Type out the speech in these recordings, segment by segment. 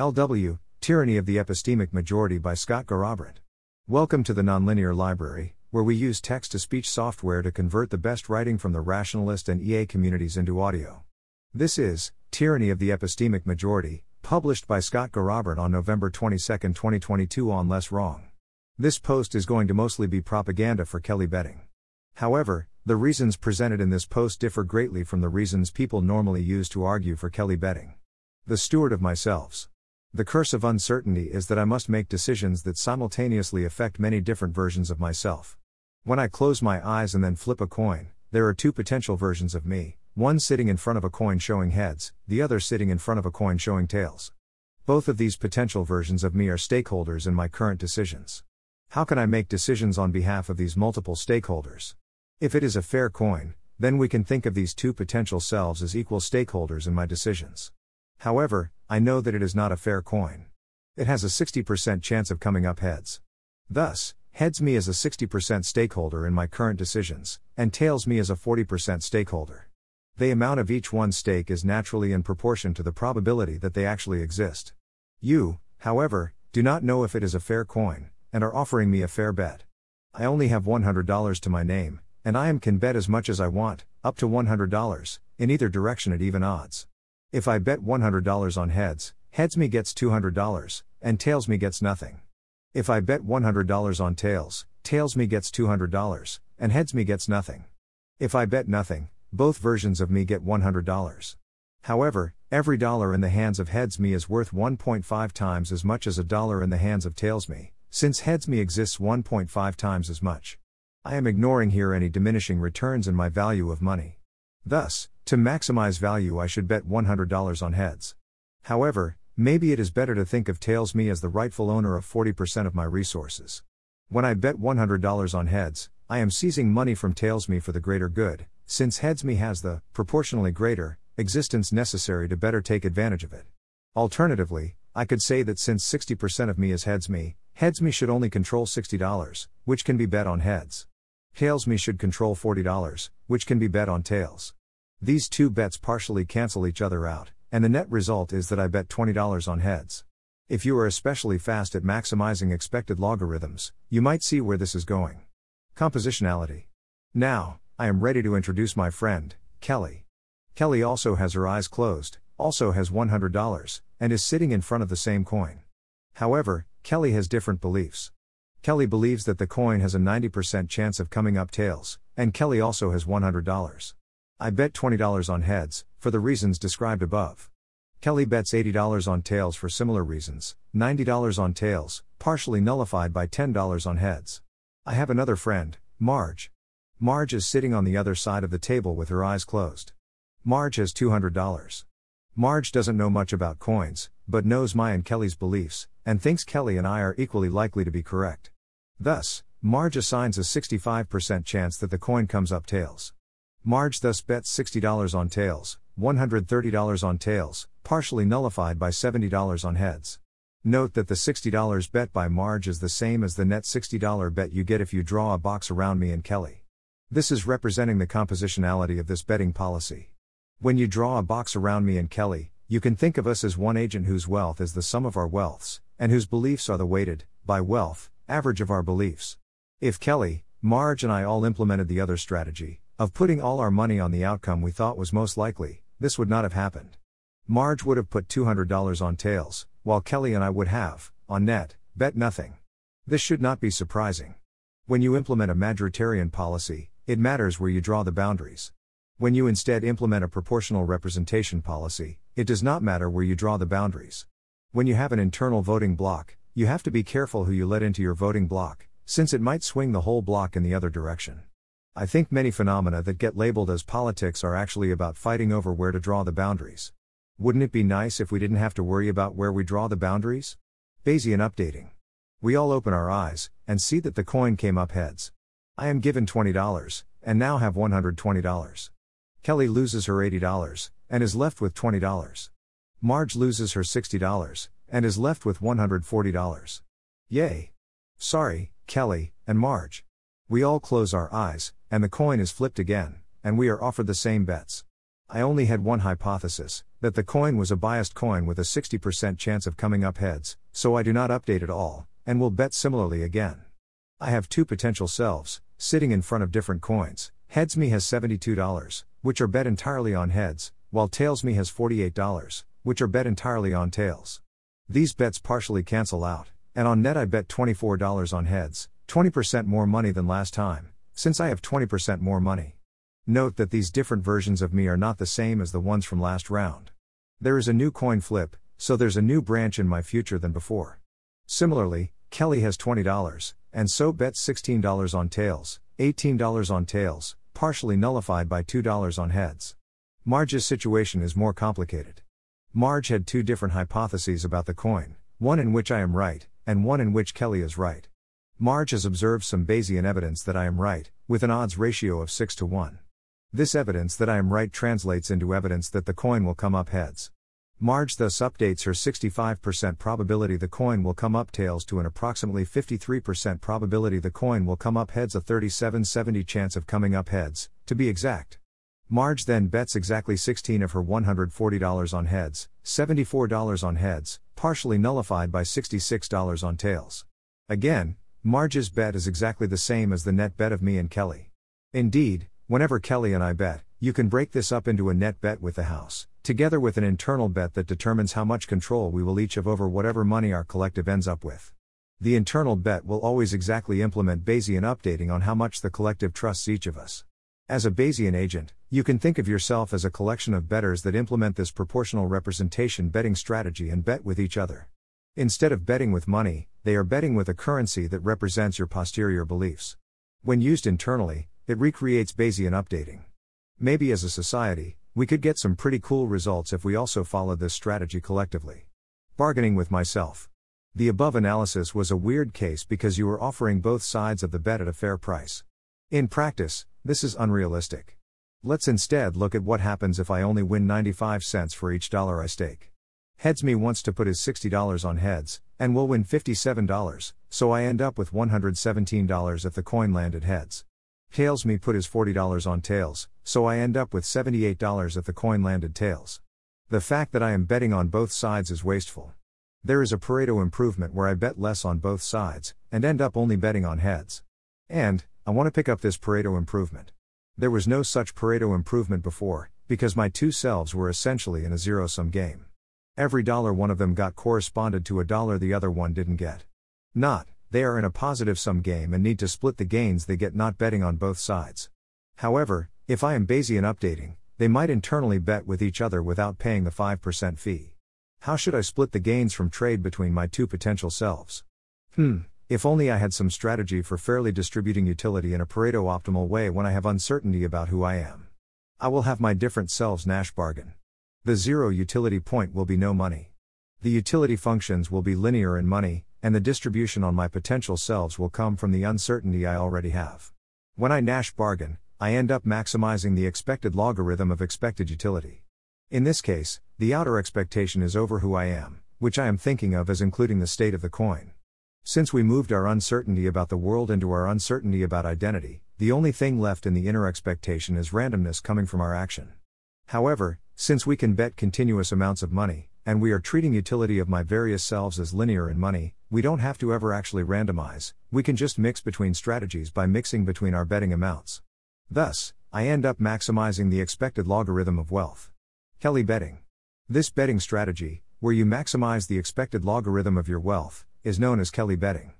LW Tyranny of the Epistemic Majority by Scott Garrabrant. Welcome to the Nonlinear Library, where we use text to speech software to convert the best writing from the rationalist and EA communities into audio. This is Tyranny of the Epistemic Majority, published by Scott Garrabrant on November 22, 2022 on LessWrong. This post is going to mostly be propaganda for Kelly Betting. However, the reasons presented in this post differ greatly from the reasons people normally use to argue for Kelly Betting. The steward of myself. The curse of uncertainty is that I must make decisions that simultaneously affect many different versions of myself. When I close my eyes and then flip a coin, there are two potential versions of me one sitting in front of a coin showing heads, the other sitting in front of a coin showing tails. Both of these potential versions of me are stakeholders in my current decisions. How can I make decisions on behalf of these multiple stakeholders? If it is a fair coin, then we can think of these two potential selves as equal stakeholders in my decisions. However, I know that it is not a fair coin. It has a 60% chance of coming up heads. Thus, heads me as a 60% stakeholder in my current decisions, and tails me as a 40% stakeholder. The amount of each one's stake is naturally in proportion to the probability that they actually exist. You, however, do not know if it is a fair coin, and are offering me a fair bet. I only have $100 to my name, and I am can bet as much as I want, up to $100, in either direction at even odds. If I bet $100 on heads, heads me gets $200, and tails me gets nothing. If I bet $100 on tails, tails me gets $200, and heads me gets nothing. If I bet nothing, both versions of me get $100. However, every dollar in the hands of heads me is worth 1.5 times as much as a dollar in the hands of tails me, since heads me exists 1.5 times as much. I am ignoring here any diminishing returns in my value of money. Thus, to maximize value, I should bet $100 on heads. However, maybe it is better to think of Tails me as the rightful owner of 40% of my resources. When I bet $100 on heads, I am seizing money from Tails me for the greater good, since heads me has the, proportionally greater, existence necessary to better take advantage of it. Alternatively, I could say that since 60% of me is heads me, heads me should only control $60, which can be bet on heads. Tails me should control $40, which can be bet on tails. These two bets partially cancel each other out, and the net result is that I bet $20 on heads. If you are especially fast at maximizing expected logarithms, you might see where this is going. Compositionality. Now, I am ready to introduce my friend, Kelly. Kelly also has her eyes closed, also has $100, and is sitting in front of the same coin. However, Kelly has different beliefs. Kelly believes that the coin has a 90% chance of coming up tails, and Kelly also has $100. I bet $20 on heads, for the reasons described above. Kelly bets $80 on tails for similar reasons, $90 on tails, partially nullified by $10 on heads. I have another friend, Marge. Marge is sitting on the other side of the table with her eyes closed. Marge has $200. Marge doesn't know much about coins, but knows my and Kelly's beliefs, and thinks Kelly and I are equally likely to be correct. Thus, Marge assigns a 65% chance that the coin comes up tails. Marge thus bets $60 on tails, $130 on tails, partially nullified by $70 on heads. Note that the $60 bet by Marge is the same as the net $60 bet you get if you draw a box around me and Kelly. This is representing the compositionality of this betting policy. When you draw a box around me and Kelly, you can think of us as one agent whose wealth is the sum of our wealths, and whose beliefs are the weighted, by wealth, average of our beliefs. If Kelly, Marge, and I all implemented the other strategy, of putting all our money on the outcome we thought was most likely, this would not have happened. Marge would have put $200 on tails, while Kelly and I would have, on net, bet nothing. This should not be surprising. When you implement a majoritarian policy, it matters where you draw the boundaries. When you instead implement a proportional representation policy, it does not matter where you draw the boundaries. When you have an internal voting bloc, you have to be careful who you let into your voting bloc, since it might swing the whole bloc in the other direction. I think many phenomena that get labeled as politics are actually about fighting over where to draw the boundaries. Wouldn't it be nice if we didn't have to worry about where we draw the boundaries? Bayesian updating. We all open our eyes and see that the coin came up heads. I am given $20 and now have $120. Kelly loses her $80 and is left with $20. Marge loses her $60 and is left with $140. Yay! Sorry, Kelly, and Marge. We all close our eyes, and the coin is flipped again, and we are offered the same bets. I only had one hypothesis that the coin was a biased coin with a 60% chance of coming up heads, so I do not update at all, and will bet similarly again. I have two potential selves, sitting in front of different coins. Heads me has $72, which are bet entirely on heads, while tails me has $48, which are bet entirely on tails. These bets partially cancel out, and on net I bet $24 on heads, 20% more money than last time, since I have 20% more money. Note that these different versions of me are not the same as the ones from last round. There is a new coin flip, so there's a new branch in my future than before. Similarly, Kelly has $20, and so bets $16 on tails, $18 on tails, partially nullified by $2 on heads. Marge's situation is more complicated. Marge had two different hypotheses about the coin, one in which I am right, and one in which Kelly is right. Marge has observed some Bayesian evidence that I am right, with an odds ratio of 6 to 1. This evidence that I am right translates into evidence that the coin will come up heads. Marge thus updates her 65% probability the coin will come up tails to an approximately 53% probability the coin will come up heads, a 3770 chance of coming up heads, to be exact. Marge then bets exactly 16 of her $140 on heads, $74 on heads, partially nullified by $66 on tails. Again, Marge's bet is exactly the same as the net bet of me and Kelly. Indeed, Whenever Kelly and I bet, you can break this up into a net bet with the house, together with an internal bet that determines how much control we will each have over whatever money our collective ends up with. The internal bet will always exactly implement Bayesian updating on how much the collective trusts each of us. As a Bayesian agent, you can think of yourself as a collection of betters that implement this proportional representation betting strategy and bet with each other. Instead of betting with money, they are betting with a currency that represents your posterior beliefs. When used internally, it recreates Bayesian updating. Maybe as a society, we could get some pretty cool results if we also followed this strategy collectively. Bargaining with myself. The above analysis was a weird case because you were offering both sides of the bet at a fair price. In practice, this is unrealistic. Let's instead look at what happens if I only win 95 cents for each dollar I stake. Heads me wants to put his $60 on heads, and will win $57, so I end up with $117 if the coin landed heads. Tails me put his $40 on tails, so I end up with $78 if the coin landed tails. The fact that I am betting on both sides is wasteful. There is a Pareto improvement where I bet less on both sides, and end up only betting on heads. And, I want to pick up this Pareto improvement. There was no such Pareto improvement before, because my two selves were essentially in a zero sum game. Every dollar one of them got corresponded to a dollar the other one didn't get. Not, they are in a positive sum game and need to split the gains they get not betting on both sides. However, if I am Bayesian updating, they might internally bet with each other without paying the 5% fee. How should I split the gains from trade between my two potential selves? Hmm, if only I had some strategy for fairly distributing utility in a Pareto optimal way when I have uncertainty about who I am. I will have my different selves Nash bargain. The zero utility point will be no money. The utility functions will be linear in money, and the distribution on my potential selves will come from the uncertainty I already have. When I Nash bargain, I end up maximizing the expected logarithm of expected utility. In this case, the outer expectation is over who I am, which I am thinking of as including the state of the coin. Since we moved our uncertainty about the world into our uncertainty about identity, the only thing left in the inner expectation is randomness coming from our action. However, since we can bet continuous amounts of money, and we are treating utility of my various selves as linear in money, we don't have to ever actually randomize, we can just mix between strategies by mixing between our betting amounts. Thus, I end up maximizing the expected logarithm of wealth. Kelly betting. This betting strategy, where you maximize the expected logarithm of your wealth, is known as Kelly betting.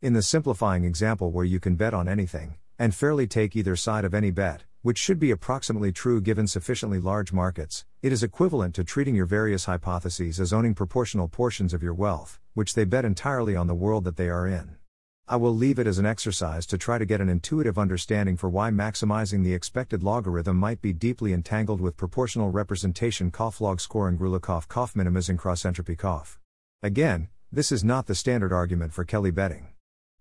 In the simplifying example where you can bet on anything, and fairly take either side of any bet, which should be approximately true given sufficiently large markets, it is equivalent to treating your various hypotheses as owning proportional portions of your wealth, which they bet entirely on the world that they are in. I will leave it as an exercise to try to get an intuitive understanding for why maximizing the expected logarithm might be deeply entangled with proportional representation Koff log scoring Grulakov Koff minimizing cross entropy Koff. Again, this is not the standard argument for Kelly betting.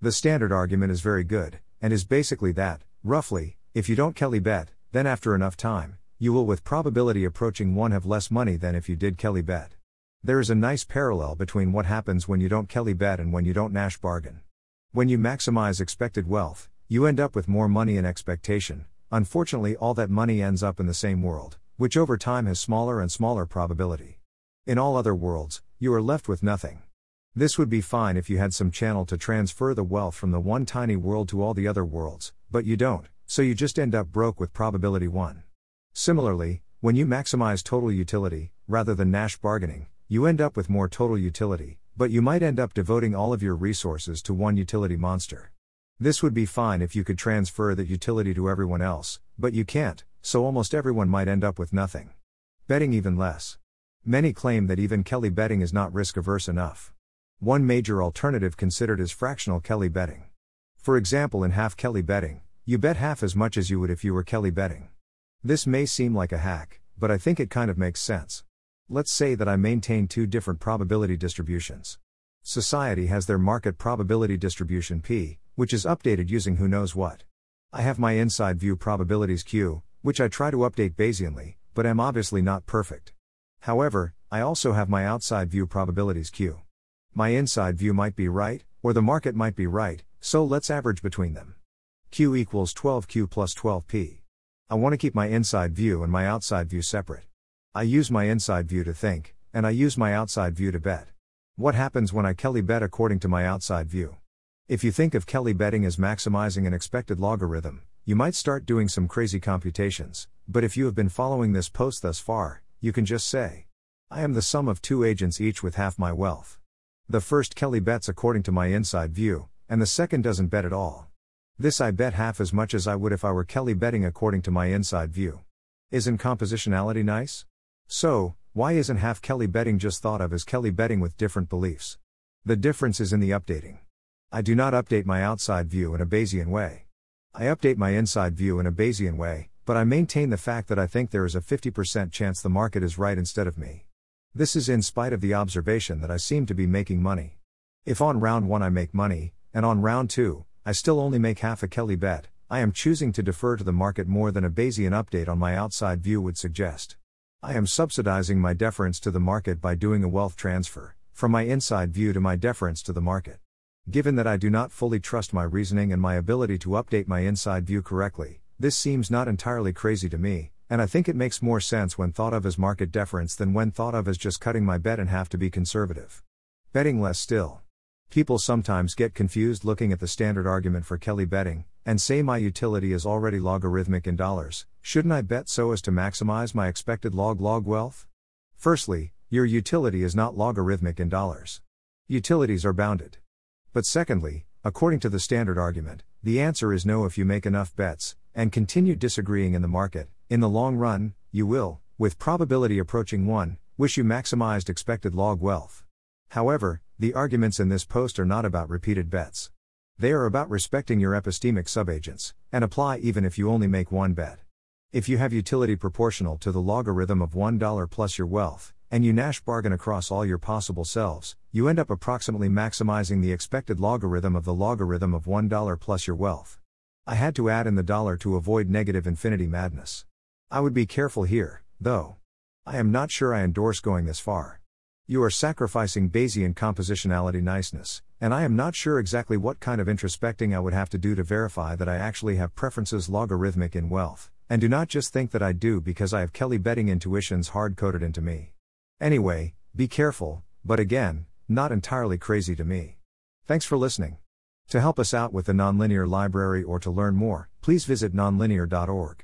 The standard argument is very good, and is basically that, roughly, if you don't Kelly bet, then after enough time, you will with probability approaching 1 have less money than if you did Kelly bet. There is a nice parallel between what happens when you don't Kelly bet and when you don't Nash bargain. When you maximize expected wealth, you end up with more money in expectation. Unfortunately, all that money ends up in the same world, which over time has smaller and smaller probability. In all other worlds, you are left with nothing. This would be fine if you had some channel to transfer the wealth from the one tiny world to all the other worlds, but you don't, so you just end up broke with probability 1. Similarly, when you maximize total utility, rather than Nash bargaining, you end up with more total utility, but you might end up devoting all of your resources to one utility monster. This would be fine if you could transfer that utility to everyone else, but you can't, so almost everyone might end up with nothing. Betting even less. Many claim that even Kelly betting is not risk averse enough. One major alternative considered is fractional Kelly betting. For example, in half Kelly betting, you bet half as much as you would if you were Kelly betting. This may seem like a hack, but I think it kind of makes sense. Let's say that I maintain two different probability distributions. Society has their market probability distribution P, which is updated using who knows what. I have my inside view probabilities Q, which I try to update Bayesianly, but am obviously not perfect. However, I also have my outside view probabilities Q. My inside view might be right, or the market might be right, so let's average between them. Q equals 12Q plus 12P. I want to keep my inside view and my outside view separate. I use my inside view to think, and I use my outside view to bet. What happens when I Kelly bet according to my outside view? If you think of Kelly betting as maximizing an expected logarithm, you might start doing some crazy computations, but if you have been following this post thus far, you can just say, I am the sum of two agents each with half my wealth. The first Kelly bets according to my inside view, and the second doesn't bet at all. This I bet half as much as I would if I were Kelly betting according to my inside view. Isn't compositionality nice? So, why isn't half Kelly betting just thought of as Kelly betting with different beliefs? The difference is in the updating. I do not update my outside view in a Bayesian way. I update my inside view in a Bayesian way, but I maintain the fact that I think there is a 50% chance the market is right instead of me. This is in spite of the observation that I seem to be making money. If on round 1 I make money, and on round 2, I still only make half a Kelly bet, I am choosing to defer to the market more than a Bayesian update on my outside view would suggest. I am subsidizing my deference to the market by doing a wealth transfer, from my inside view to my deference to the market. Given that I do not fully trust my reasoning and my ability to update my inside view correctly, this seems not entirely crazy to me, and I think it makes more sense when thought of as market deference than when thought of as just cutting my bet in half to be conservative. Betting less still. People sometimes get confused looking at the standard argument for Kelly betting, and say my utility is already logarithmic in dollars, shouldn't I bet so as to maximize my expected log log wealth? Firstly, your utility is not logarithmic in dollars. Utilities are bounded. But secondly, according to the standard argument, the answer is no if you make enough bets, and continue disagreeing in the market, in the long run, you will, with probability approaching 1, wish you maximized expected log wealth. However, the arguments in this post are not about repeated bets. They are about respecting your epistemic subagents, and apply even if you only make one bet. If you have utility proportional to the logarithm of $1 plus your wealth, and you Nash bargain across all your possible selves, you end up approximately maximizing the expected logarithm of the logarithm of $1 plus your wealth. I had to add in the dollar to avoid negative infinity madness. I would be careful here, though. I am not sure I endorse going this far. You are sacrificing Bayesian compositionality niceness, and I am not sure exactly what kind of introspecting I would have to do to verify that I actually have preferences logarithmic in wealth, and do not just think that I do because I have Kelly betting intuitions hard coded into me. Anyway, be careful, but again, not entirely crazy to me. Thanks for listening. To help us out with the Nonlinear Library or to learn more, please visit nonlinear.org.